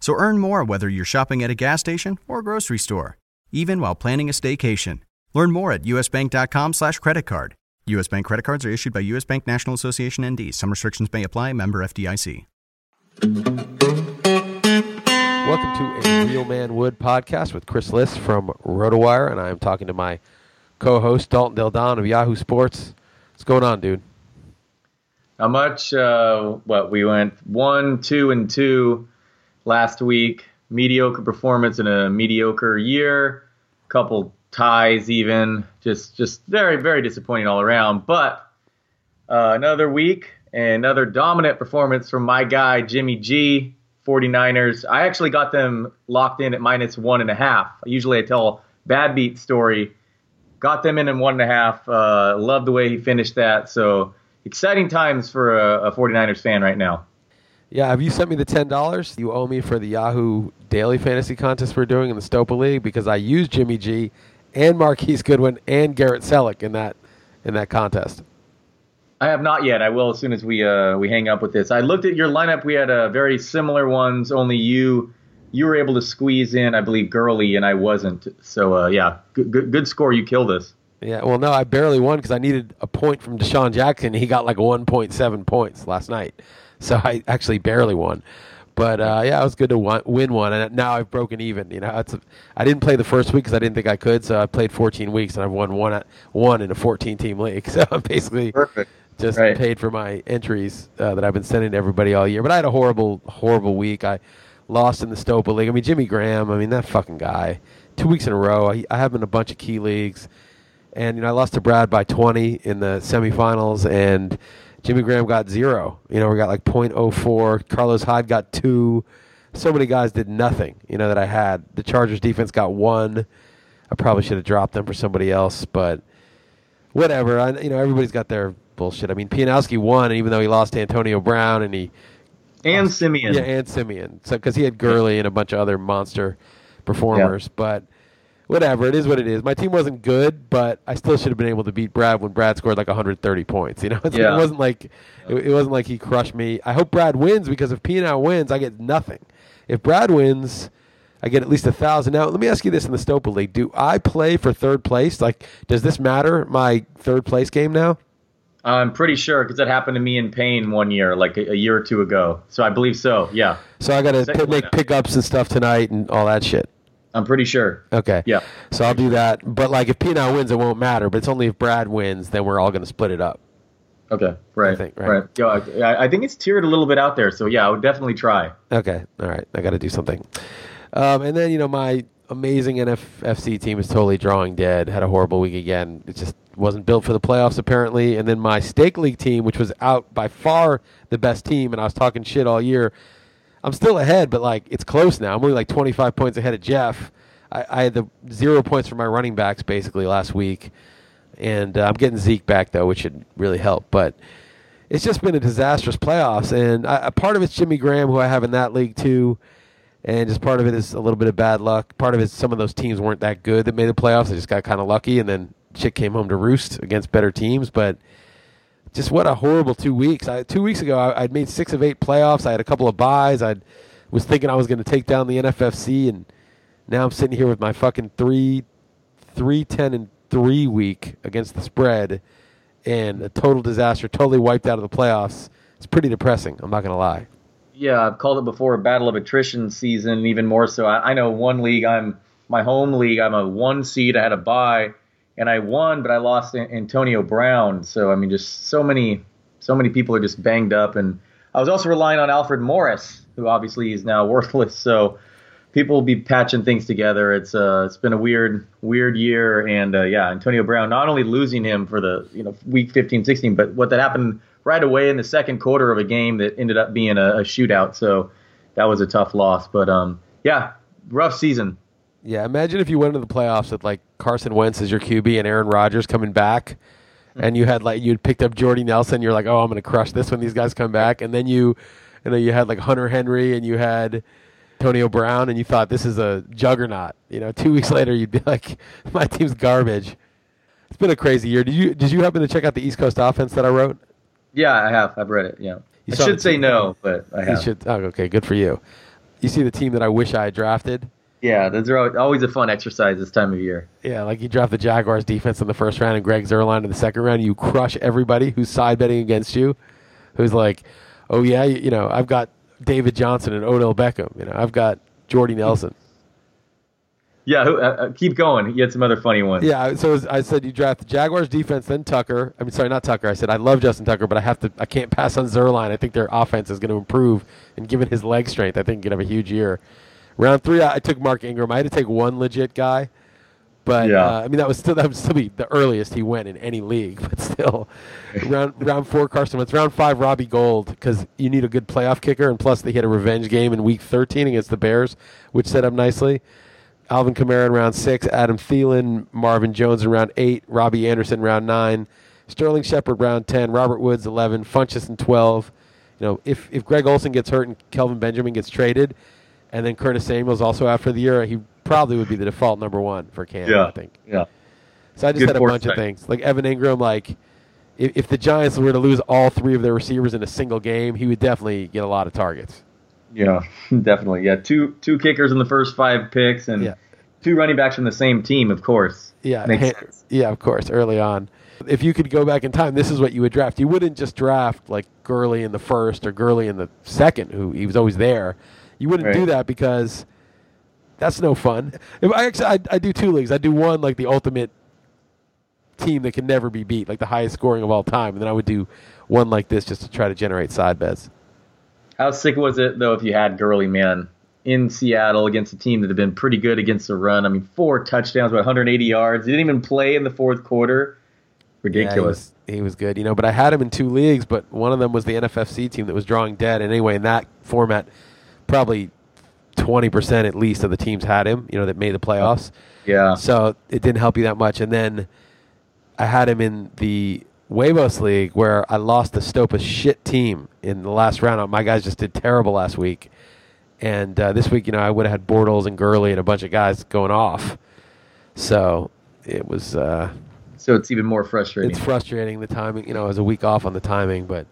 So earn more whether you're shopping at a gas station or a grocery store, even while planning a staycation. Learn more at usbank.com slash credit card. U.S. Bank credit cards are issued by U.S. Bank National Association ND. Some restrictions may apply. Member FDIC. Welcome to a Real Man Would podcast with Chris Liss from RotoWire, and I am talking to my co-host Dalton Del Don of Yahoo Sports. What's going on, dude? How much? Uh, what we went one, two, and two last week. Mediocre performance in a mediocre year. Couple ties, even. Just, just very, very disappointing all around. But uh, another week another dominant performance from my guy Jimmy G. 49ers. I actually got them locked in at minus one and a half. Usually I tell bad beat story. Got them in at one and a half. Uh, love the way he finished that. So exciting times for a, a 49ers fan right now. Yeah, have you sent me the ten dollars you owe me for the Yahoo Daily Fantasy Contest we're doing in the Stopa League because I used Jimmy G and Marquise Goodwin and Garrett Celek in that in that contest. I have not yet. I will as soon as we uh, we hang up with this. I looked at your lineup. We had uh, very similar ones. Only you you were able to squeeze in, I believe, Gurley, and I wasn't. So uh, yeah, good, good, good score. You killed us. Yeah, well, no, I barely won because I needed a point from DeSean Jackson. He got like 1.7 points last night, so I actually barely won. But uh, yeah, it was good to win one, and now I've broken even. You know, it's a, I didn't play the first week because I didn't think I could, so I played 14 weeks and I've won one one in a 14 team league. So I'm basically perfect. Just right. paid for my entries uh, that I've been sending to everybody all year. But I had a horrible, horrible week. I lost in the Stopa League. I mean, Jimmy Graham. I mean, that fucking guy. Two weeks in a row. I, I have him in a bunch of key leagues, and you know, I lost to Brad by 20 in the semifinals, and Jimmy Graham got zero. You know, we got like .04. Carlos Hyde got two. So many guys did nothing. You know that I had. The Chargers defense got one. I probably should have dropped them for somebody else, but whatever. I, you know, everybody's got their bullshit. I mean, Pianowski won, and even though he lost to Antonio Brown and he and lost, Siemian, yeah, and Siemian, so because he had Gurley and a bunch of other monster performers, yeah. but whatever. It is what it is. My team wasn't good, but I still should have been able to beat Brad when Brad scored like 130 points. You know, yeah. it wasn't like it, it, wasn't like he crushed me. I hope Brad wins because if Pianow wins, I get nothing. If Brad wins. I get at least a thousand. Now, let me ask you this: in the Stopa League, do I play for third place? Like, does this matter? My third place game now? I'm pretty sure because that happened to me in Payne one year, like a, a, year or two ago. So I believe so. Yeah. So I got to p- make pickups and stuff tonight and all that shit. I'm pretty sure. Okay. Yeah. So I'll do that. But like if Pino wins, it won't matter. But it's only if Brad wins, then we're all going to split it up. Okay. Right. I think, right. right. Yeah, I think it's tiered a little bit out there. So yeah, I would definitely try. Okay. All right. I got to do something. Um, and then you know my amazing NFFC team is totally drawing dead. Had a horrible week again. It just wasn't built for the playoffs apparently. And then my stake league team, which was out by far the best team, and I was talking shit all year. I'm still ahead, but like it's close now. I'm only like 25 points ahead of Jeff. I, I had the zero points for my running backs basically last week, and uh, I'm getting Zeke back though, which should really help. But it's just been a disastrous playoffs, and I, a part of it's Jimmy Graham, who I have in that league too and just part of it is a little bit of bad luck. Part of it some of those teams weren't that good that made the playoffs. They just got kind of lucky, and then shit came home to roost against better teams. But just what a horrible two weeks. I, two weeks ago, I, would made six of eight playoffs. I had a couple of buys. I was thinking I was going to take down the NFFC, and now I'm sitting here with my fucking three, three ten and three week against the spread, and a total disaster. Totally wiped out of the playoffs. It's pretty depressing. I'm not going to lie yeah, I've called it before a battle of attrition season, even more so. I, I know one league I'm my home league. I'm a one seed. I had a bye, and I won, but I lost Antonio Brown. So I mean, just so many, so many people are just banged up, and I was also relying on Alfred Morris, who obviously is now worthless. So people will be patching things together. It's uh, it's been a weird, weird year, and uh, yeah, Antonio Brown not only losing him for the you know week 15, 16, but what that happened right away in the second quarter of a game that ended up being a, a shootout. So that was a tough loss, but um, yeah, rough season. Yeah, imagine if you went into the playoffs with like Carson Wentz as your QB and Aaron Rodgers coming back, mm-hmm. and you had like you'd picked up Jordy Nelson. You're like, oh, I'm going to crush this when these guys come back, and then you, you know, you had like Hunter Henry and you had Antonio Brown, and you thought this is a juggernaut. You know, two weeks later, you'd be like, my team's garbage. It's been a crazy year. Did you did you happen to check out the East Coast offense that I wrote? Yeah, I have. I've read it. Yeah, you I should say no, but I have. You should. Oh, okay, good for you. You see the team that I wish I had drafted. Yeah, those are always a fun exercise this time of year. Yeah, like you draft the Jaguars defense in the first round and Greg Zuerlein in the second round. You crush everybody who's side betting against you, who's like, oh yeah, you, you know, I've got David Johnson and Odell Beckham. You know, I've got Jordy Nelson. Yeah, uh, uh, keep going. You had some other funny ones. Yeah, so I said you draft the Jaguars defense, then Tucker. I mean, sorry, not Tucker. I said I love Justin Tucker, but I have to. I can't pass on Zuerlein. I think their offense is going to improve, and given his leg strength, I think he could have a huge year. Round three, I, I took Mark Ingram. I had to take one legit guy, but yeah. Uh, I mean that was still that would still be the earliest he went in any league. But still, round round four, Carson Wentz. Round five, Robbie Gould, because you need a good playoff kicker, and plus they had a revenge game in Week 13 against the Bears, which set up nicely. Alvin Kamara in round six, Adam Thielen, Marvin Jones in round eight, Robbie Anderson round nine, Sterling Shepard round ten, Robert Woods eleven, Funchess in twelve. You know, if if Greg Olsen gets hurt and Kelvin Benjamin gets traded, and then Curtis Samuel's also after the year, he probably would be the default number one for Cam. Yeah, I think. Yeah. So I just Good had a bunch of things like Evan Engram. Like, if, if the Giants were to lose all three of their receivers in a single game, he would definitely get a lot of targets. Yeah, definitely. Yeah, two two kickers in the first five picks, and yeah. two running backs from the same team, of course. Yeah, sense. yeah, of course. Early on, if you could go back in time, this is what you would draft. You wouldn't just draft like Gurley in the first or Gurley in the second, who he was always there. You wouldn't right. do that because that's no fun. I actually I, I do two leagues. I do one like the ultimate team that can never be beat, like the highest scoring of all time, and then I would do one like this just to try to generate side bets. How sick was it though if you had Gurley man in Seattle against a team that had been pretty good against the run? I mean, four touchdowns, about 180 yards. He didn't even play in the fourth quarter. Ridiculous. Yeah, he, was, he was good, you know. But I had him in two leagues, but one of them was the NFFC team that was drawing dead. And anyway, in that format, probably 20% at least of the teams had him, you know, that made the playoffs. Yeah. So it didn't help you that much. And then I had him in the Huevos League where I lost the Stopa shit team in the last round. My guys just did terrible last week. And uh, this week, you know, I would have had Bortles and Gurley and a bunch of guys going off. So it was. Uh, so it's even more frustrating. It's frustrating the timing. You know, I was a week off on the timing, but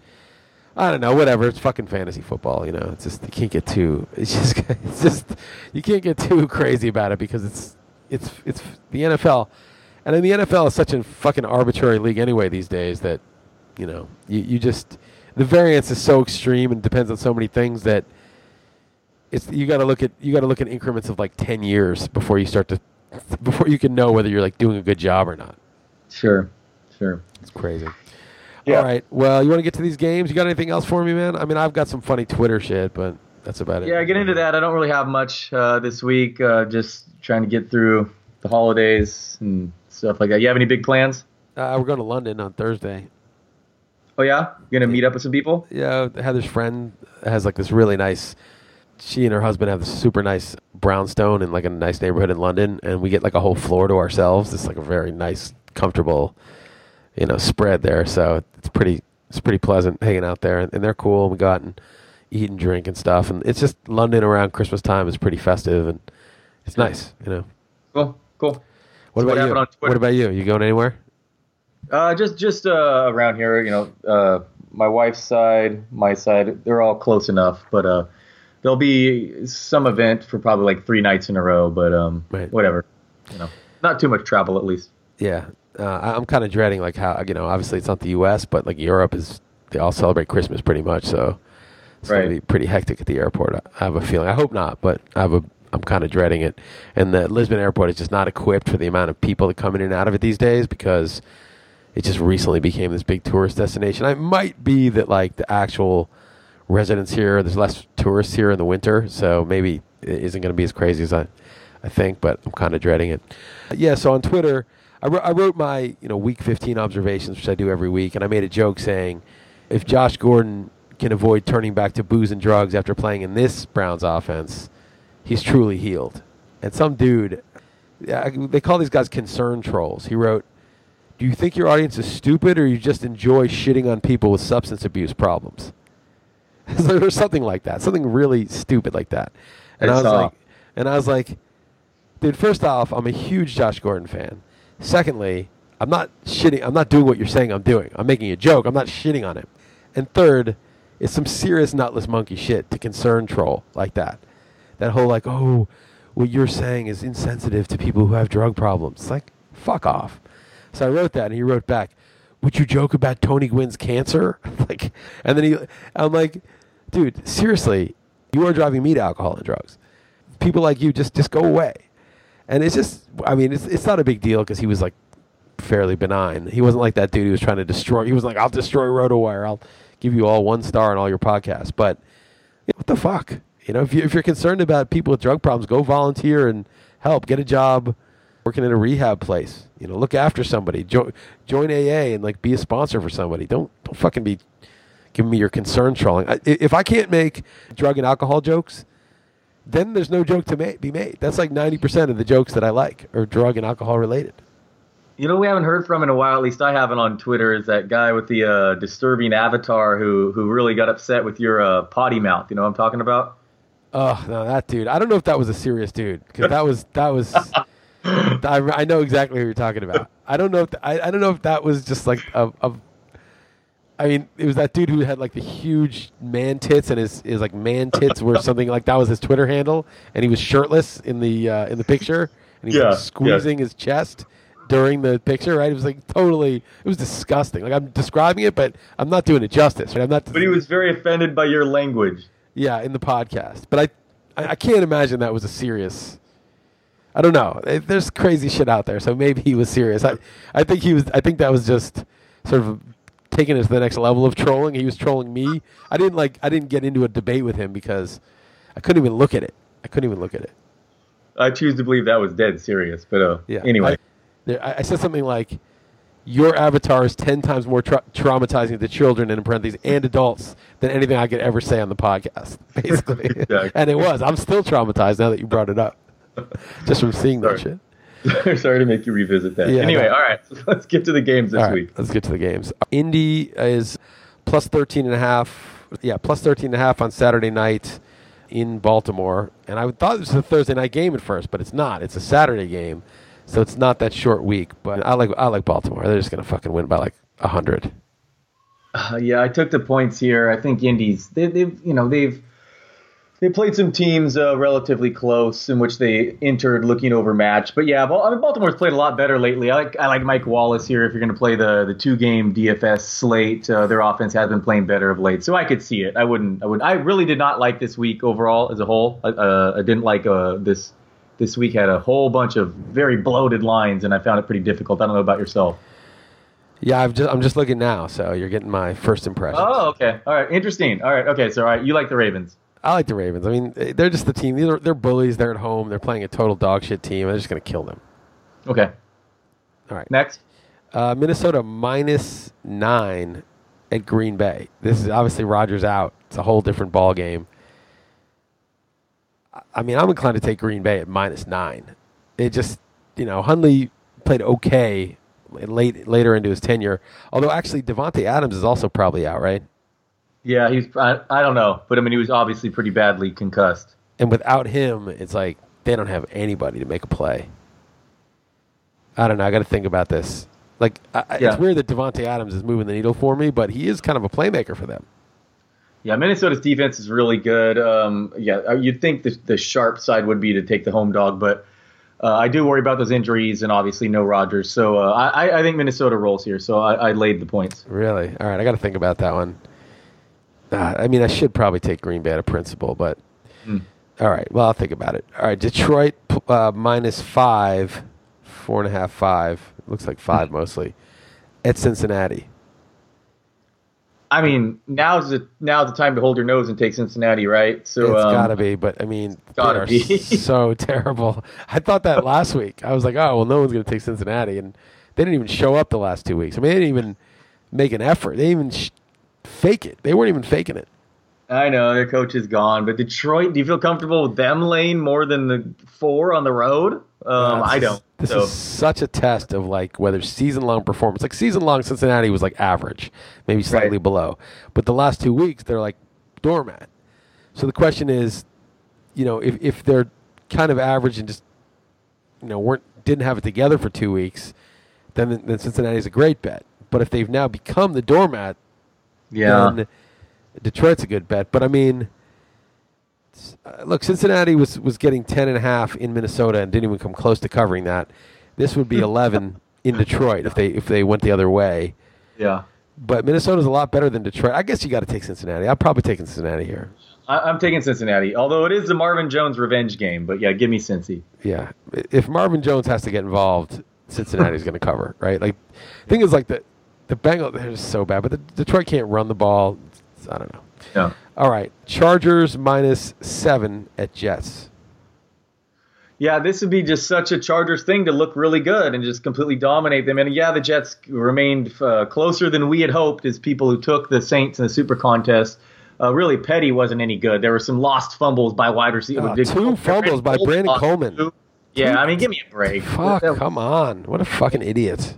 I don't know. Whatever. It's fucking fantasy football. You know, it's just you can't get too. It's just it's just you can't get too crazy about it because it's it's it's the NFL. And then the NFL is such a fucking arbitrary league anyway these days that, you know, you, you just the variance is so extreme and depends on so many things that it's you got to look at you got to look at increments of like 10 years before you start to before you can know whether you're like doing a good job or not. Sure. Sure. It's crazy. Yeah. All right. Well, you want to get to these games? You got anything else for me, man? I mean, I've got some funny Twitter shit, but that's about it. Yeah, get into that. I don't really have much uh, this week. Uh, just trying to get through the holidays and stuff like that. You have any big plans? Uh, we're going to London on Thursday. Oh yeah, you gonna meet up with some people? Yeah, Heather's friend has like this really nice. She and her husband have this super nice brownstone in like a nice neighborhood in London, and we get like a whole floor to ourselves. It's like a very nice, comfortable, you know, spread there. So it's pretty, it's pretty pleasant hanging out there, and, and they're cool. We go out and eat and drink and stuff, and it's just London around Christmas time is pretty festive, and it's nice, you know. Cool, cool. What about you? What about you? You going anywhere? Uh, just just uh, around here, you know, uh, my wife's side, my side, they're all close enough, but uh, there'll be some event for probably like three nights in a row, but um, right. whatever, you know, not too much travel at least. Yeah, uh, I'm kind of dreading like how you know, obviously it's not the U.S., but like Europe is they all celebrate Christmas pretty much, so it's right. gonna be pretty hectic at the airport. I have a feeling. I hope not, but I have a I'm kind of dreading it. And the Lisbon airport is just not equipped for the amount of people that come in and out of it these days because it just recently became this big tourist destination. It might be that like the actual residents here, there's less tourists here in the winter, so maybe it isn't going to be as crazy as I, I think. But I'm kind of dreading it. Yeah. So on Twitter, I, wrote, I wrote my you know week 15 observations, which I do every week, and I made a joke saying, if Josh Gordon can avoid turning back to booze and drugs after playing in this Browns offense, he's truly healed. And some dude, they call these guys concern trolls. He wrote, "Do you think your audience is stupid, or you just enjoy shitting on people with substance abuse problems?" or something like that, something really stupid like that. And I, I was like, and I was like, dude. First off, I'm a huge Josh Gordon fan. Secondly, I'm not shitting. I'm not doing what you're saying I'm doing. I'm making a joke. I'm not shitting on him. And third, it's some serious nutless monkey shit to concern troll like that. That whole like, oh, what you're saying is insensitive to people who have drug problems. It's like, fuck off. So I wrote that, and he wrote back, "Would you joke about Tony Gwynn's cancer?" like, and then he, I'm like, dude, seriously, you are driving me to alcohol and drugs. People like you just just go away. And it's just, I mean, it's it's not a big deal because he was like fairly benign. He wasn't like that dude who was trying to destroy. He was like, I'll destroy RotoWire. I'll give you all one star on all your podcasts. But you know, what the fuck? You know, if, you, if you're concerned about people with drug problems, go volunteer and help. Get a job working in a rehab place. You know, look after somebody. Jo- join AA and like be a sponsor for somebody. Don't don't fucking be giving me your concern trolling. I, if I can't make drug and alcohol jokes, then there's no joke to ma- be made. That's like 90% of the jokes that I like are drug and alcohol related. You know, we haven't heard from in a while. At least I haven't on Twitter. Is that guy with the uh, disturbing avatar who who really got upset with your uh, potty mouth? You know what I'm talking about? Oh no, that dude! I don't know if that was a serious dude because that was that was. I, I know exactly who you're talking about. I don't know if th- I, I don't know if that was just like a, a. I mean, it was that dude who had like the huge man tits, and his, his like man tits were something like that was his Twitter handle, and he was shirtless in the uh, in the picture, and he's yeah, like squeezing yeah. his chest during the picture, right? It was like totally, it was disgusting. Like I'm describing it, but I'm not doing it justice, right? I'm not. But he was very offended by your language. Yeah, in the podcast, but I, I, I can't imagine that was a serious. I don't know. There's crazy shit out there, so maybe he was serious. I, I think he was. I think that was just sort of taking it to the next level of trolling. He was trolling me. I didn't like. I didn't get into a debate with him because I couldn't even look at it. I couldn't even look at it. I choose to believe that was dead serious, but uh, yeah. Anyway, I, I said something like, "Your avatar is ten times more tra- traumatizing to children and in parentheses and adults than anything I could ever say on the podcast." Basically, exactly. and it was. I'm still traumatized now that you brought it up, just from seeing that shit. Sorry to make you revisit that. Yeah, anyway, no. all right, let's get to the games this week. Let's get to the games. Indy is plus 13 and a half. Yeah, plus 13 and a half on Saturday night in Baltimore. And I thought it was a Thursday night game at first, but it's not. It's a Saturday game. So it's not that short week, but I like I like Baltimore. They're just gonna fucking win by like hundred. Uh, yeah, I took the points here. I think Indy's they, have you know they've they played some teams uh, relatively close in which they entered looking overmatched. But yeah, I mean, Baltimore's played a lot better lately. I like I like Mike Wallace here. If you're going to play the the two game DFS slate, uh, their offense has been playing better of late, so I could see it. I wouldn't I would I really did not like this week overall as a whole. I, uh, I didn't like uh, this this week had a whole bunch of very bloated lines, and I found it pretty difficult. I don't know about yourself. Yeah, I'm just I'm just looking now, so you're getting my first impression. Oh, okay, all right, interesting. All right, okay, so all right, you like the Ravens? I like the Ravens. I mean, they're just the team. They're, they're bullies. They're at home. They're playing a total dog shit team. I'm just gonna kill them. Okay. All right. Next. Uh, Minnesota minus nine at Green Bay. This is obviously Rodgers out. It's a whole different ball game. I mean, I'm inclined to take Green Bay at minus nine. It just, you know, Hundley played okay late later into his tenure. Although actually, Davante Adams is also probably out, right? Yeah, he's. I, I don't know, but I mean, he was obviously pretty badly concussed. And without him, it's like they don't have anybody to make a play. I don't know. I got to think about this. Like, I, yeah. it's weird that Davante Adams is moving the needle for me, but he is kind of a playmaker for them. Yeah, Minnesota's defense is really good. Um, yeah, uh, you'd think the, the sharp side would be to take the home dog, but uh, I do worry about those injuries and obviously no Rodgers. So uh, I, I think Minnesota rolls here. So I, I laid the points. Really? All right, I got to think about that one. Uh, I mean, I should probably take Green Bay to principle, but mm. All right. Well, I'll think about it. All right. Detroit uh, minus five, four and a half, five. Looks like five mostly. At Cincinnati. I mean, now's the now's the time to hold your nose and take Cincinnati, right? So it's um, got to be, but I mean, gotta be. so terrible. I thought that last week. I was like, oh well, no one's going to take Cincinnati, and they didn't even show up the last two weeks. I mean, they didn't even make an effort. They didn't even sh- fake it. They weren't even faking it. I know their coach is gone, but Detroit. Do you feel comfortable with them laying more than the four on the road? Um, I don't. This so. is such a test of like whether season long performance. Like season long, Cincinnati was like average, maybe slightly Right. below. But the last two weeks, they're like doormat. So the question is, you know, if if they're kind of average and just you know weren't didn't have it together for two weeks, then then Cincinnati's a great bet. But if they've now become the doormat, yeah. then Detroit's a good bet. But I mean, uh, look, Cincinnati was was getting ten and a half in Minnesota and didn't even come close to covering that. This would be eleven in Detroit if they if they went the other way. yeah. But Minnesota's a lot better than Detroit. I guess you got to take Cincinnati. I'm probably taking Cincinnati here. I, I'm taking Cincinnati, although it is the Marvin Jones revenge game. But yeah, give me Cincy. Yeah, if Marvin Jones has to get involved, Cincinnati's going to cover, right? Like, thing is, like the the Bengals they're just so bad, but the Detroit can't run the ball. It's- I don't know. Yeah. All right, Chargers minus seven at Jets. Yeah, this would be just such a Chargers thing to look really good and just completely dominate them. And yeah, the Jets remained uh, closer than we had hoped as people who took the Saints in the Super Contest. Uh, really, Petty wasn't any good. There were some lost fumbles by wide receivers. Ah, two fumbles by Brandon Coleman. Yeah, I mean, give me a break. Fuck, come on. What a fucking idiot.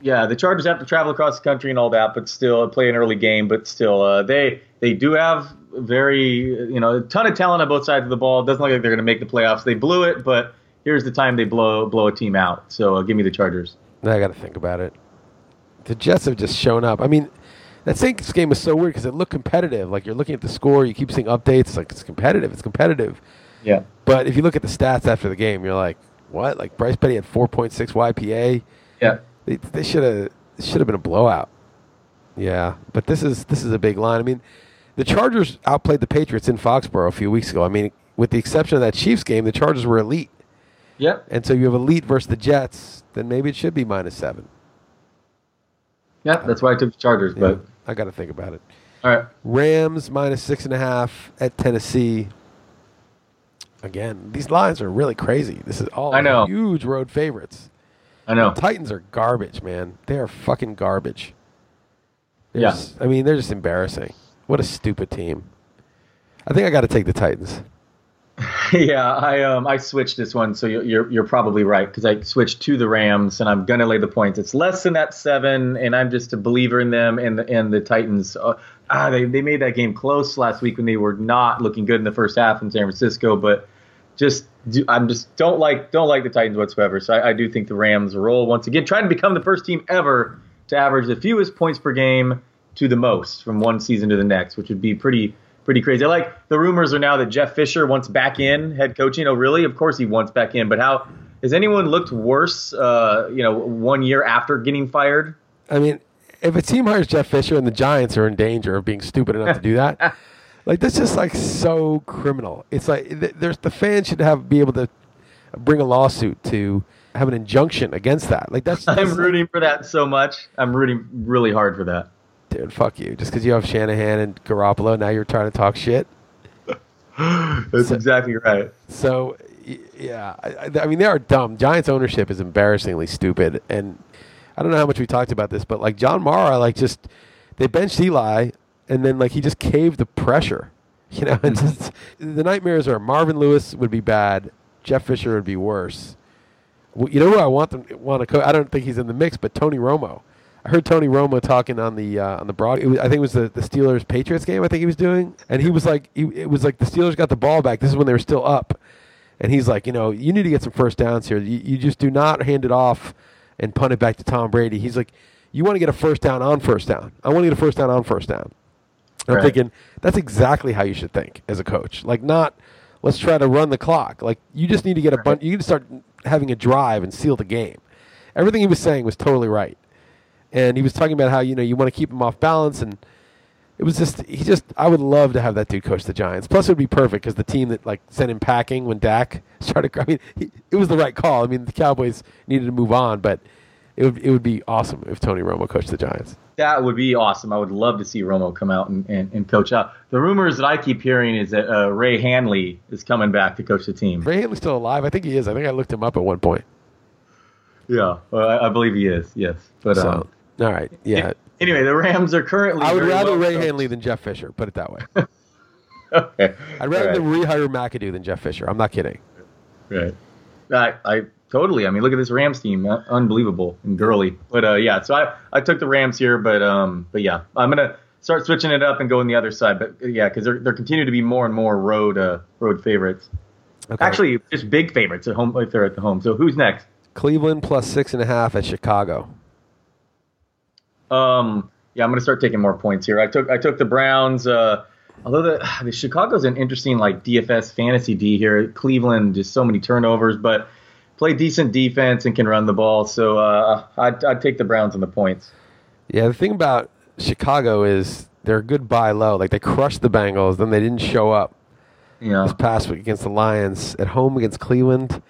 Yeah, the Chargers have to travel across the country and all that, but still play an early game. But still, uh, they they do have very you know a ton of talent on both sides of the ball. It doesn't look like they're going to make the playoffs. They blew it, but here's the time they blow blow a team out. So uh, give me the Chargers. I got to think about it. The Jets have just shown up. I mean, that Saints game was so weird because it looked competitive. Like you're looking at the score, you keep seeing updates. Like it's competitive. It's competitive. Yeah. But if you look at the stats after the game, you're like, what? Like Bryce Petty had 4.6 YPA. Yeah. They, they should have should have been a blowout. Yeah, but this is this is a big line. I mean, the Chargers outplayed the Patriots in Foxborough a few weeks ago. I mean, with the exception of that Chiefs game, the Chargers were elite. Yep. And so you have elite versus the Jets, then maybe it should be minus seven. Yeah. That's why I took the Chargers. Yeah, But I got to think about it. all right. Rams minus six and a half at Tennessee. Again, these lines are really crazy. This is all I know. huge road favorites. I know. Titans are garbage, man. They are fucking garbage. They're Yeah. just- I mean, they're just embarrassing. What a stupid team. I think I got to take the Titans. yeah, I um I switched this one, so you're you're, you're probably right because I switched to the Rams, and I'm gonna lay the points. It's less than that seven, and I'm just a believer in them and the and the Titans. Uh, ah, they they made that game close last week when they were not looking good in the first half in San Francisco, but just do, I'm just don't like don't like the Titans whatsoever. So I, I do think the Rams roll once again, trying to become the first team ever to average the fewest points per game to the most from one season to the next, which would be pretty pretty crazy. I like the rumors are now that Jeff Fisher wants back in head coaching. Oh, really? Of course he wants back in. But how has anyone looked worse? Uh, you know, one year after getting fired. I mean, if a team hires Jeff Fisher and the Giants are in danger of being stupid enough to do that, like that's just like so criminal. It's like th- there's the fans should have be able to bring a lawsuit to have an injunction against that. Like that's, that's I'm rooting for that so much. I'm rooting really hard for that. dude. Fuck you. Just because you have Shanahan and Garoppolo, now you're trying to talk shit. That's exactly right. So yeah, I, I- I mean they are dumb. Giants ownership is embarrassingly stupid, and I don't know how much we talked about this, but like John Mara, like just they benched Eli, and then like he just caved the pressure. You know, it's just, the nightmares are Marvin Lewis would be bad, Jeff Fisher would be worse. Well, You know who I want them want to coach? I don't think he's in the mix, but Tony Romo. I heard Tony Romo talking on the uh, on the broad. It was, I think it was the, the Steelers Patriots game. I think he was doing, and he was like, he, it was like the Steelers got the ball back. This is when they were still up, and he's like, you know, you need to get some first downs here. You, you just do not hand it off and punt it back to Tom Brady. He's like, you want to get a first down on first down. I want to get a first down on first down. And I'm thinking that's exactly how you should think as a coach. Like not let's try to run the clock. Like you just need to get a bunch. You need to start having a drive and seal the game. Everything he was saying was totally right, and he was talking about how you know you want to keep him off balance and it was just he just I would love to have that dude coach the Giants. Plus, it would be perfect because the team that like sent him packing when Dak started. I mean, he, it was the right call. I mean, the Cowboys needed to move on, but it would it would be awesome if Tony Romo coached the Giants. That would be awesome. I would love to see Romo come out and, and, and coach out. The rumors that I keep hearing is that uh, Ray Handley is coming back to coach the team. Ray Handley's still alive. I think he is. I think I looked him up at one point. Yeah, well, I, I believe he is. Yes, but So, um, all right, yeah. anyway, the Rams are currently. I would rather Ray coached. Handley than Jeff Fisher. Put it that way. okay. I'd rather them rehire McAdoo than Jeff Fisher. I'm not kidding. Right. I, I totally. I mean, look at this Rams team, uh, unbelievable and Gurley. But uh, yeah, so I, I took the Rams here, but um, but yeah, I'm gonna start switching it up and go on the other side. But uh, yeah, because they're they're continuing to be more and more road uh, road favorites. Okay. Actually, just big favorites at home if they're at the home. So who's next? Cleveland plus six and a half at Chicago. Um, yeah, I'm gonna start taking more points here. I took I took the Browns. Uh, although the, the Chicago's an interesting like DFS fantasy D here. Cleveland just so many turnovers, but play decent defense and can run the ball. So uh, I'd, I'd take the Browns on the points. Yeah, the thing about Chicago is they're a good buy low. Like they crushed the Bengals, then they didn't show up Yeah. this past week against the Lions at home against Cleveland.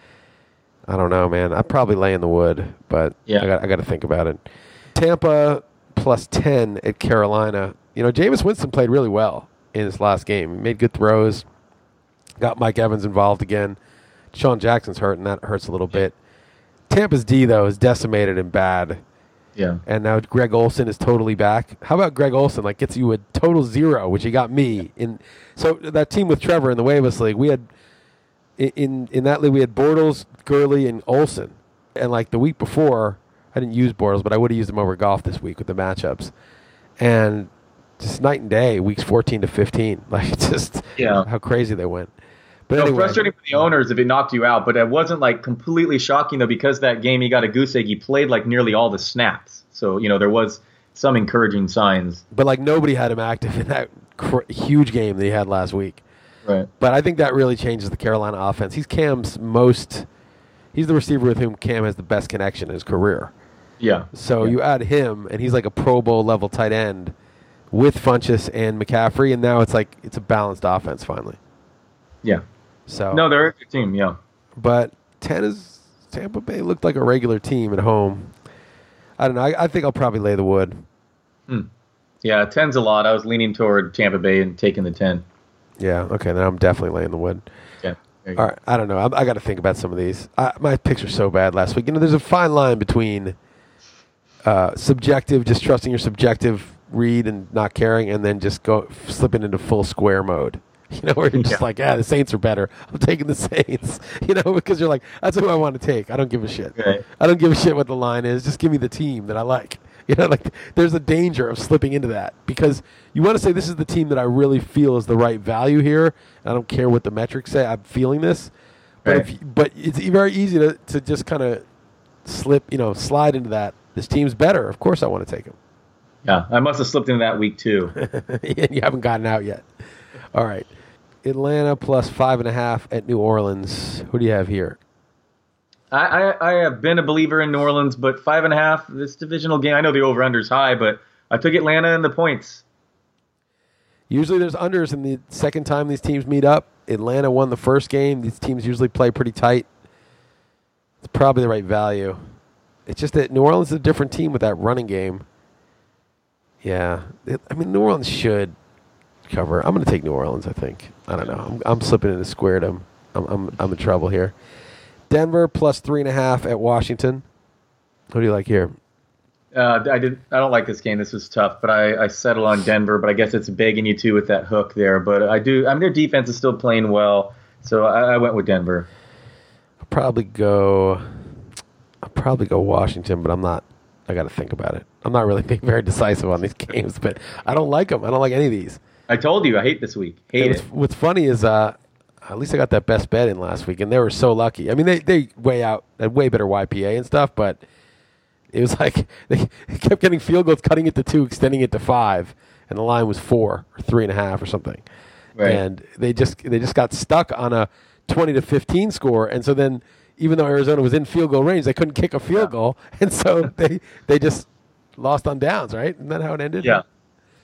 I don't know, man. I'd probably lay in the wood, but Yeah. I got I got to think about it. Tampa plus ten at Carolina. You know, Jameis Winston played really well in his last game. He made good throws. Got Mike Evans involved again. Sean Jackson's hurt, and that hurts a little bit. Tampa's D though is decimated and bad. Yeah. and now Greg Olsen is totally back. How about Greg Olsen? Like gets you a total zero, which he got me in. So that team with Trevor in the Waivers League, we had in- in in that league we had Bortles, Gurley, and Olsen, and like the week before, I didn't use Bortles, but I would have used him over Goff this week with the matchups, and just night and day, weeks fourteen to fifteen, like just Yeah. how crazy they went. But No, anyway, frustrating for the owners if it knocked you out, but it wasn't like completely shocking though because that game he got a goose egg. He played like nearly all the snaps, so you know there was some encouraging signs. but like nobody had him active in that cr- huge game that he had last week. Right. But I think that really changes the Carolina offense. He's Cam's most. He's the receiver with whom Cam has the best connection in his career. Yeah. So Yeah. you add him, and he's like a Pro Bowl level tight end with Funchess and McCaffrey, and now it's like it's a balanced offense finally. Yeah. So No, they're a good team. Yeah. but ten is Tampa Bay looked like a regular team at home. I don't know. I, I think I'll probably lay the wood. Yeah, ten's a lot. I was leaning toward Tampa Bay and taking the ten. Yeah. Okay. Then I'm definitely laying the wood. Yeah. go. All right, I don't know. I, I got to think about some of these. I, my picks are so bad last week. You know, there's a fine line between uh, subjective, just trusting your subjective read and not caring, and then just go slipping into full square mode. You know, where you're just Yeah. like, yeah, the Saints are better. I'm taking the Saints. You know, because you're like, that's who I want to take. I don't give a shit. Right. I don't give a shit what the line is. Just give me the team that I like. You know, like there's a danger of slipping into that because you want to say this is the team that I really feel is the right value here. I don't care what the metrics say. I'm feeling this, but Right. if, but it's very easy to, to just kind of slip, you know, slide into that. This team's better. Of course, I want to take them. Yeah, I must have slipped into that week too. and you haven't gotten out yet. All right, Atlanta plus five and a half at New Orleans. Who do you have here? I, I, I have been a believer in New Orleans, but five and a half this divisional game. I know the over under is high, but I took Atlanta and the points. Usually there's unders in the second time these teams meet up. Atlanta won the first game. These teams usually play pretty tight. It's probably the right value. It's just that New Orleans is a different team with that running game. Yeah. It- I mean, New Orleans should cover. I'm going to take New Orleans, I think. I don't know. I'm, I'm slipping into squaredom. I'm, I'm, I'm in trouble here. Denver plus three and a half at Washington. What do you like here? Uh, I did. I don't like this game. This was tough, but I, I settled on Denver. But I guess it's begging you to with that hook there. But I do. I mean, their defense is still playing well, so I, I went with Denver. I'll probably go. I'll probably go Washington, but I'm not. I got to think about it. I'm not really being very decisive on these games, but I don't like them. I don't like any of these. I told you I hate this week. Hate And it. what's, funny is, uh, at least I got that best bet in last week, and they were so lucky. I mean, they they way out, had way better YPA and stuff, but it was like they kept getting field goals, cutting it to two, extending it to five, and the line was four or three and a half or something. Right. And they just they just got stuck on a twenty to fifteen score, and so then even though Arizona was in field goal range, they couldn't kick a field goal, and so they they just lost on downs. Right? Isn't that how it ended? Yeah.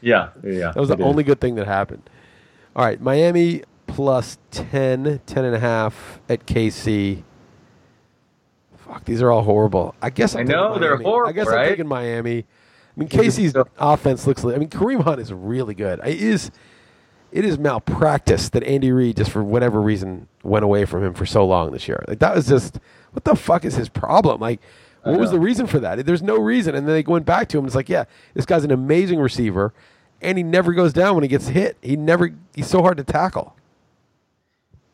Yeah, yeah. That was the it is. only good thing that happened. All right, Miami plus 10, 10 and a half at KC. Fuck, these are all horrible. I guess I'm I taking know, they're Miami. I horrible, guess I'm right? taking Miami. I mean, It's KC's offense looks. li- I mean, Kareem Hunt is really good. It is, it is malpractice that Andy Reid just for whatever reason went away from him for so long this year. Like that was just what the fuck is his problem? Like, what was the reason for that? There's no reason. And then they went back to him. It's like, yeah, this guy's an amazing receiver, and he never goes down when he gets hit. He never. He's so hard to tackle.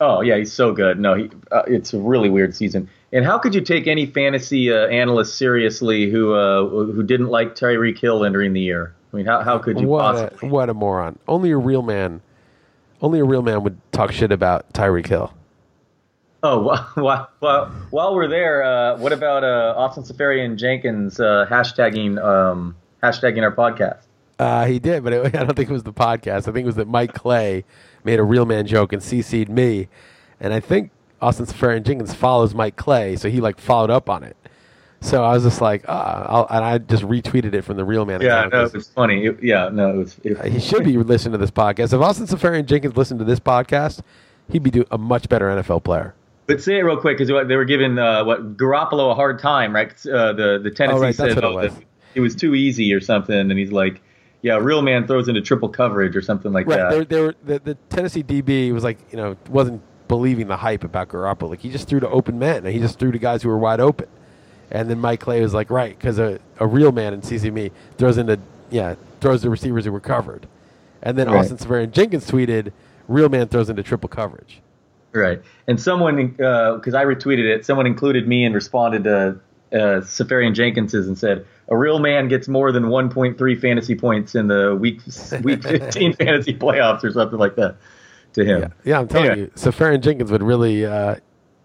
Oh yeah, he's so good. No, he, uh, it's a really weird season. And how could you take any fantasy uh, analyst seriously who uh, who didn't like Tyreek Hill entering the year? I mean, how how could you What a, possibly? what a moron! Only a real man, only a real man would talk shit about Tyreek Hill. Oh, while, while, while, while we're there, uh, what about uh, Austin Seferian-Jenkins uh, hashtagging um, hashtagging our podcast? Uh, he did, but it, I don't think it was the podcast. I think it was that Mike Clay made a real man joke and CC'd me, and I think Austin Seferian-Jenkins follows Mike Clay, so he like followed up on it. So I was just like, ah, I'll, and I just retweeted it from the real man Yeah, account. no, it was funny. It- yeah, no, it was. It, he should be listening to this podcast. If Austin Seferian-Jenkins listened to this podcast, he'd be do, a much better NFL player. But say it real quick because they were giving uh, what Garoppolo a hard time, right? Uh, the the Tennessee Oh, right, said what it was. that it was too easy or something, and he's like, "Yeah, a real man throws into triple coverage or something like Right. that." There, there were, the, the Tennessee DB was like, you know, wasn't believing the hype about Garoppolo. Like he just threw to open men. and He just threw to guys who were wide open. And then Mike Clay was like, right, because a, a real man in CCME throws into, yeah, throws to receivers who were covered. And then Right. Austin Seferian-Jenkins tweeted, real man throws into triple coverage. Right. And someone, uh, because I retweeted it, someone included me and responded to uh, Seferian-Jenkins's and said, "A real man gets more than 1.3 fantasy points in the week week 15 fantasy playoffs or something like that." To him. Yeah, yeah I'm telling Anyway. you, Seferian-Jenkins would really, uh,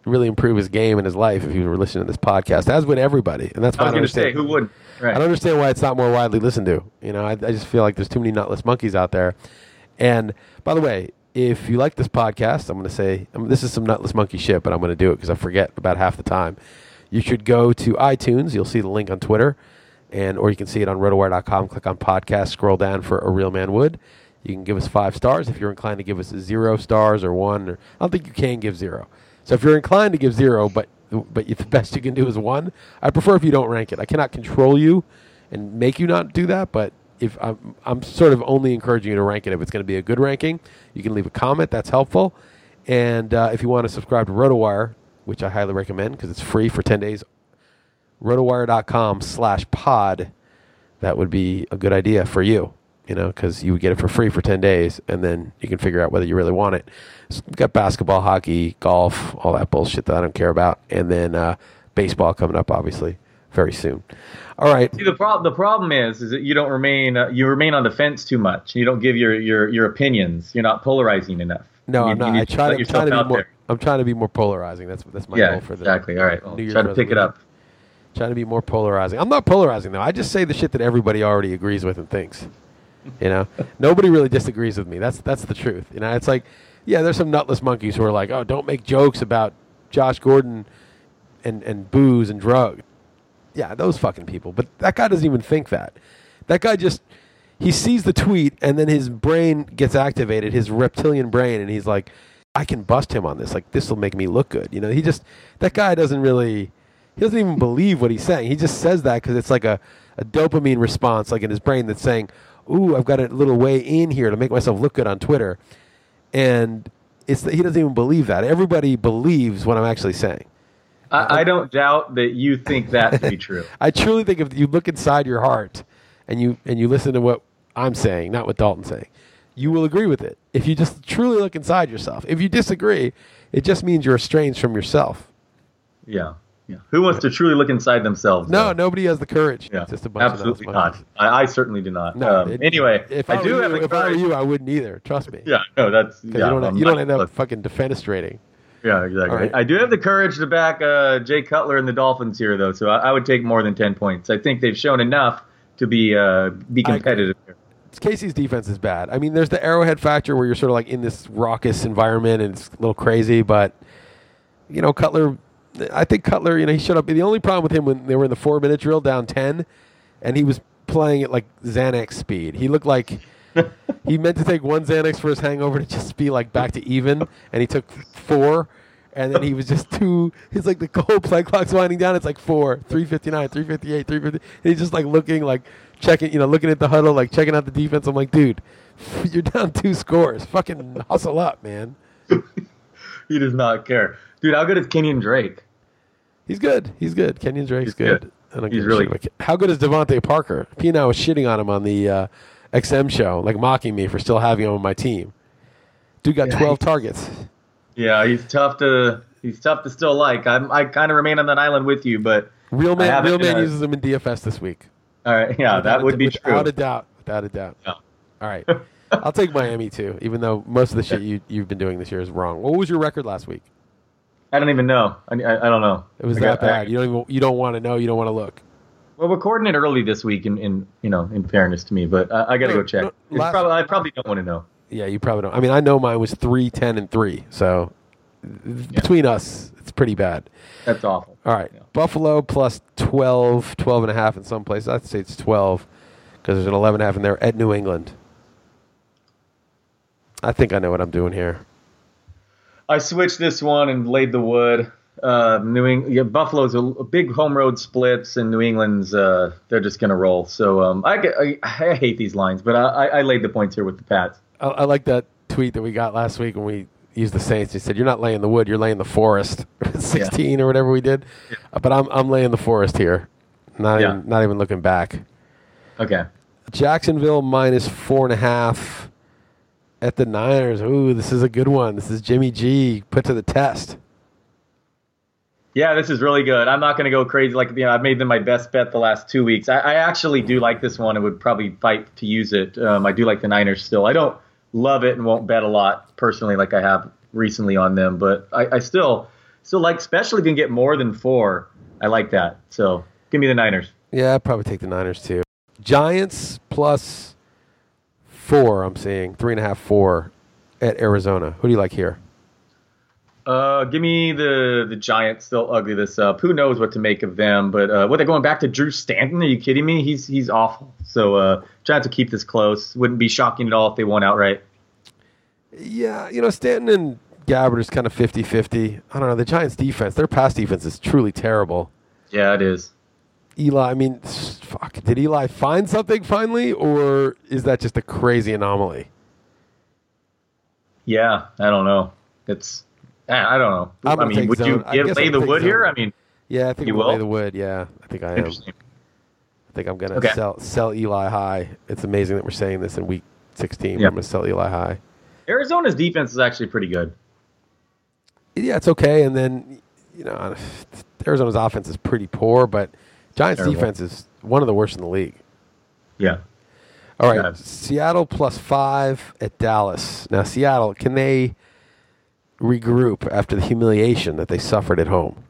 really improve his game and his life if he were listening to this podcast, as would everybody. And that's I why was I, going to say, who wouldn't? Right. I don't understand why it's not more widely listened to. You know, I, I just feel like there's too many nutless monkeys out there. And by the way, if you like this podcast, I'm going to say I mean, this is some nutless monkey shit, but I'm going to do it because I forget about half the time. You should go to iTunes. You'll see the link on Twitter, and or you can see it on rotowire.com. Click on podcast, scroll down for a real man would. You can give us five stars if you're inclined to give us zero stars or one. Or I don't think you can give zero. So if you're inclined to give zero, but but the best you can do is one, I prefer if you don't rank it. I cannot control you and make you not do that, but if I'm, I'm sort of only encouraging you to rank it if it's going to be a good ranking. You can leave a comment. That's helpful. And uh, if you want to subscribe to RotoWire, which I highly recommend because it's free for 10 days, rotowire.com slash pod, that would be a good idea for you, you know, because you would get it for free for 10 days and then you can figure out whether you really want it. So we've got basketball, hockey, golf, all that bullshit that I don't care about. And then uh, baseball coming up, obviously, very soon. All right. See, the problem the problem is is that you don't remain uh, you remain on the fence too much. You don't give your your, your opinions. You're not polarizing enough. No, You- I'm not. I try to, I'm trying to be more. there. I'm trying to be more polarizing. That's that's my Yeah, goal for the exactly. All right. Well, New try to pick it up. Trying to be more polarizing. I'm not polarizing though. I just say the shit that everybody already agrees with and thinks. You know, nobody really disagrees with me. That's that's the truth. You know, it's like, yeah, there's some nutless monkeys who are like, oh, don't make jokes about Josh Gordon and and booze and drugs. Yeah, those fucking people. But that guy doesn't even think that. That guy just he sees the tweet and then his brain gets activated, his reptilian brain, and he's like, I can bust him on this. Like this will make me look good. You know, he just that guy doesn't really he doesn't even believe what he's saying. He just says that because it's like a, a dopamine response, like in his brain, that's saying, "Ooh, I've got a little way in here to make myself look good on Twitter," and it's he doesn't even believe that. Everybody believes what I'm actually saying. I, I don't doubt that you think that to be true. I truly think if you look inside your heart and you and you listen to what I'm saying, not what Dalton's saying, you will agree with it. If you just truly look inside yourself. If you disagree, it just means you're estranged from yourself. Yeah. Yeah. Who wants to truly look inside themselves? No, though? nobody has the courage. Yeah. Just a bunch Absolutely of not. I, I certainly do not. No. Um, it- anyway, if I, I, do were have you, the if I were you, I wouldn't either. Trust me. Yeah. No, that's yeah. you don't, you don't end up fucking defenestrating. Yeah, exactly. Right. I do have the courage to back uh, Jay Cutler and the Dolphins here, though. So I, I would take more than ten points. I think they've shown enough to be uh, be competitive. here. KC's defense is bad. I mean, there's the arrowhead factor where you're sort of like in this raucous environment and it's a little crazy, but you know, Cutler. I think Cutler. You know, he showed up. The only problem with him when they were in the four minute drill down ten, and he was playing at like Xanax speed. He looked like he meant to take one Xanax for his hangover to just be like back to even, and he took four. And then he was just too. He's like the cold play clock's winding down. It's like four, three fifty nine, three fifty eight, three fifty. He's just like looking, like checking, you know, looking at the huddle, like checking out the defense. I'm like, dude, you're down two scores. Fucking hustle up, man. he does not care, dude. How good is Kenyan Drake? He's good. He's good. Kenyan Drake's He's good. good. I don't He's really Ken- How good is DeVante Parker? P and I was shitting on him on the uh, XM show, like mocking me for still having him on my team. Dude got Yeah, 12 he- targets. Yeah, he's tough to he's tough to still like. I'm, I kind of remain on that island with you, but Real man, real man uses him in DFS this week. all right, yeah, Without that a- would be true. without a doubt. Without a doubt. Yeah. All right, I'll take Miami too, even though most of the shit you you've been doing this year is wrong. What was your record last week? I don't even know. I, I, I don't know. It was I that got- bad. You don't even you don't want to know. You don't want to look. Well, we're recording it early this week, in, in you know, in fairness to me, but I, I got to No, go check. no, last- probably, I probably don't want to know. Yeah, you probably don't. I mean, I know mine was three, ten, and three. So between us, it's pretty bad. That's awful. All right. Yeah. Buffalo plus 12, 12 and a half in some places. I'd say it's 12 because there's an 11 and a half in there at New England. I think I know what I'm doing here. I switched this one and laid the wood. Uh, New England, yeah, Buffalo's a, a big home road splits, and New England's uh, they're just gonna roll. So um, I, I I hate these lines, but I, I, laid the points here with the Pats. I, I like that tweet that we got last week when we used the Saints. He said, "You're not laying the wood, you're laying the forest." 16 or whatever we did. Uh, But I'm I'm laying the forest here. Not Yeah. even not even looking back. Okay. Jacksonville minus four and a half at the Niners. Ooh, this is a good one. This is Jimmy G put to the test. Yeah, this is really good. I'm not going to go crazy. Like, you know, I've made them my best bet the last two weeks. I, I actually do like this one and would probably fight to use it. Um, I do like the Niners still. I don't love it and won't bet a lot personally, like I have recently on them, but I, I still still like, especially if you can get more than four. I like that. So give me the Niners. Yeah, I'd probably take the Niners too. Giants plus four. I'm seeing three and a half, four at Arizona. Who do you like here? Uh, give me the the Giants. They'll ugly this up. Who knows what to make of them? But uh, what they're going back to Drew Stanton? Are you kidding me? He's he's awful. So uh, Giants will keep this close. Wouldn't be shocking at all if they won outright. Yeah, you know, Stanton and Gabbert is kind of 50 50. I don't know. The Giants' defense, their pass defense is truly terrible. Yeah, it is. Eli, I mean, fuck. Did Eli find something finally, or is that just a crazy anomaly? Yeah, I don't know. It's I I don't know. I'm I mean, would you zone. I give, lay the wood here? I mean, Yeah, I think You I'm lay the wood. Yeah, I think I am. I think I'm gonna Okay. sell sell Eli high. It's amazing that we're saying this in week 16. Yeah. I'm gonna sell Eli high. Arizona's defense is actually pretty good. Yeah, it's okay. And then you know, Arizona's offense is pretty poor, but Giants' Terrible. defense is one of the worst in the league. Yeah. All right, Yeah. Seattle plus five at Dallas. Now, Seattle, can they regroup after the humiliation that they suffered at home?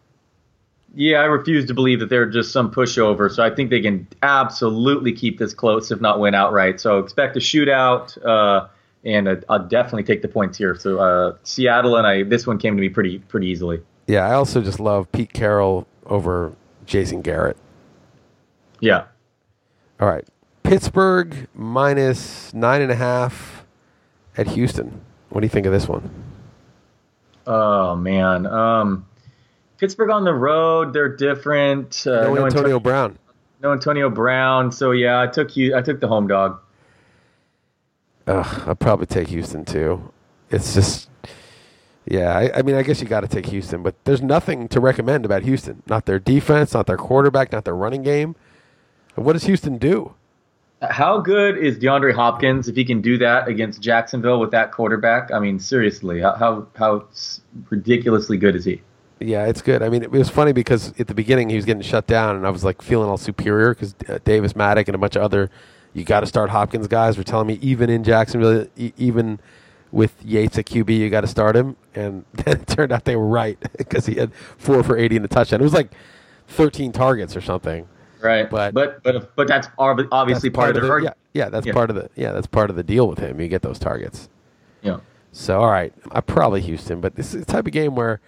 Yeah, I refuse to believe that they're just some pushover. So I think they can absolutely keep this close, if not win outright. So expect a shootout, uh, and uh, I'll definitely take the points here. So uh, Seattle and I, this one came to me pretty pretty easily. Yeah, I also just love Pete Carroll over Jason Garrett. Yeah. All right, Pittsburgh minus nine and a half at Houston. What do you think of this one? Oh man. Um, Pittsburgh on the road, they're different. Uh, no Antonio Brown. no Antonio Brown. So yeah, I took you. I took the home dog. Ugh, I'll probably take Houston too. It's just, yeah. I, I mean, I guess you got to take Houston, but there's nothing to recommend about Houston. Not their defense, not their quarterback, not their running game. What does Houston do? How good is DeAndre Hopkins if he can do that against Jacksonville with that quarterback? I mean, seriously, how how, ridiculously good is he? Yeah, it's good. I mean, it was funny because at the beginning he was getting shut down, and I was like feeling all superior because uh, Davis Mattek and a bunch of other you got to start Hopkins guys were telling me even in Jacksonville, even with Yates at QB, you got to start him. And then it turned out they were right because he had four for eighty in the touchdown. It was like thirteen targets or something. Right. But- but but but that's obviously That's part, of the, yeah, yeah, that's Yeah. part of the yeah, that's part of the deal with him. You get those targets. Yeah. So all right, I probably Houston, but this is the type of game where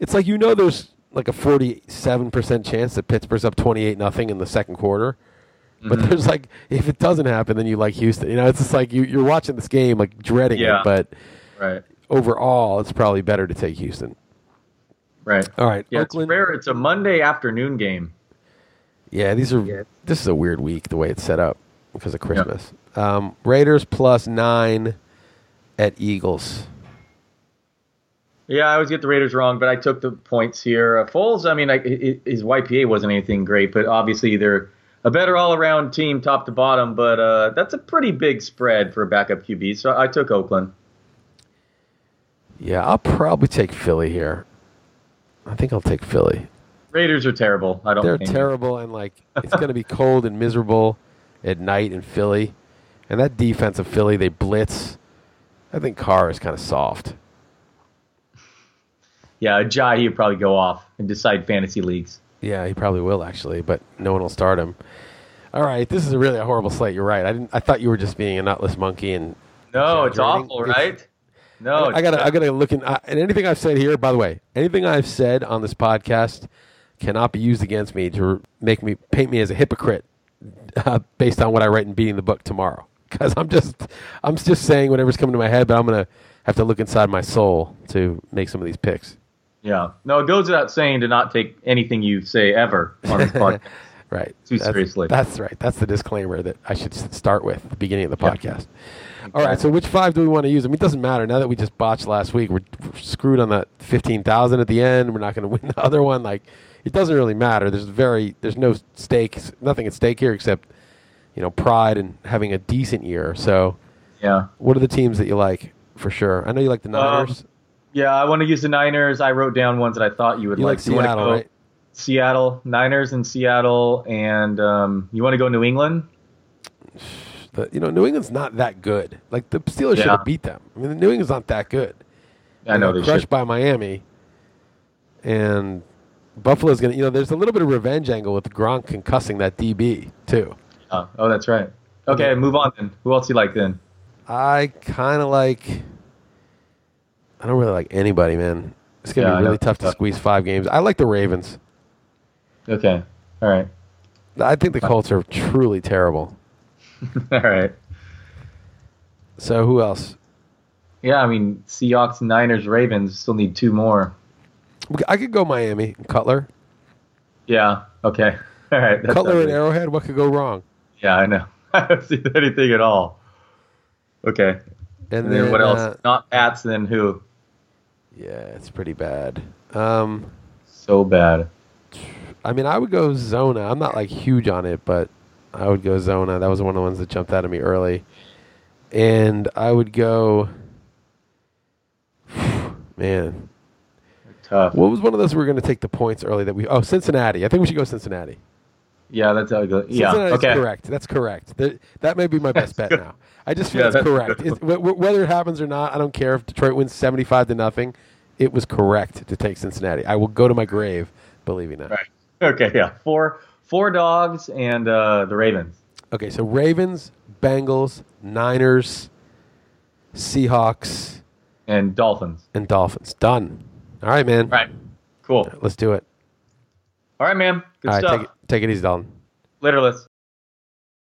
it's like you know there's like a forty-seven percent chance that Pittsburgh's up twenty-eight nothing in the second quarter, But Mhm. there's like, if it doesn't happen, then you like Houston. You know, it's just like you, you're watching this game, like dreading Yeah. it. But Right. overall, it's probably better to take Houston. Right. All right, Yeah, Oakland. it's rare. It's a Monday afternoon game. Yeah, these are. Yeah. This is a weird week the way it's set up because of Christmas. Um, Raiders plus nine at Eagles. Yeah, I always get the Raiders wrong, but I took the points here. Uh, Foles, I mean, I, i his YPA wasn't anything great, but obviously they're a better all-around team, top to bottom. But uh, that's a pretty big spread for a backup QB, so I took Oakland. Yeah, I'll probably take Philly here. I think I'll take Philly. Raiders are terrible. I don't. They're think. terrible, and like it's going to be cold and miserable at night in Philly. And that defense of Philly, they blitz. I think Carr is kind of soft. Yeah, Jai, he'd probably go off and decide fantasy leagues. Yeah, he probably will actually, but no one will start him. All right, this is a really a horrible slate. You're right. I didn't. I thought you were just being a nutless monkey, and No, it's Exaggerating. awful, It's- right? No, I gotta. I gotta look in. Uh, and anything I've said here, by the way, anything I've said on this podcast cannot be used against me to make me paint me as a hypocrite uh, based on what I write in beating the book tomorrow. Because I'm just, I'm just saying whatever's coming to my head, but I'm gonna have to look inside my soul to make some of these picks. Yeah. No, it goes without saying to not take anything you say ever on this podcast. Right. Too that's, seriously. That's right. That's the disclaimer that I should start with at the beginning of the Yeah. podcast. All right. So which five do we want to use? I mean, it doesn't matter. Now that we just botched last week, we're, we're screwed on that fifteen thousand at the end. We're not going to win the other one. Like, it doesn't really matter. There's very, there's no stakes, nothing at stake here except, you know, pride and having a decent year. So, Yeah. what are the teams that you like for sure? I know you like the Niners. Yeah, I want to use the Niners. I wrote down ones that I thought you would you like like. Seattle, right? Seattle, Niners in Seattle, and um, you want to go New England? The, you know, New England's not that good. Like the Steelers should have beat them. I mean, the New England's not that good. I know they crushed should. by Miami, and Buffalo's gonna. You know, there's a little bit of revenge angle with Gronk concussing that DB too. Oh, oh, that's right. Okay, move on then. Who else you like then? I kind of like. I don't really like anybody, man. It's gonna Yeah, be really tough to squeeze five games. I like the Ravens. Okay, all right, I think the uh, Colts are truly terrible. all right. So who else? Yeah, I mean Seahawks, Niners, Ravens still need two more. I could go Miami. Cutler. Yeah. Okay. All right. Cutler and. Arrowhead. What could go wrong? Yeah, I know. I don't see anything at all. Okay. And, And then what else? uh, Not Pats. Then who? yeah, it's pretty bad. Um, So bad. I mean, I would go Zona. I'm not like huge on it, but I would go Zona. That was one of the ones that jumped out at me early. And I would go, man, Tough. what was one of those we were going to take the points early that we? Oh, Cincinnati. I think we should go Cincinnati. Yeah, that's goes. Yeah. Cincinnati's Okay. correct. That's correct. That, that may be my best bet now. I just feel Yeah, it's that's correct. It's, wh- wh- whether it happens or not, I don't care if Detroit wins 75 to nothing. It was correct to take Cincinnati. I will go to my grave believing that. Right. Okay. Yeah. Four four dogs and uh, the Ravens. Okay, so Ravens, Bengals, Niners, Seahawks, and Dolphins. and Dolphins. Done. All right, man. Right. Cool. Let's do it. All right, man. Good All right, stuff. take it, take it easy, Dalton. Later, Liss.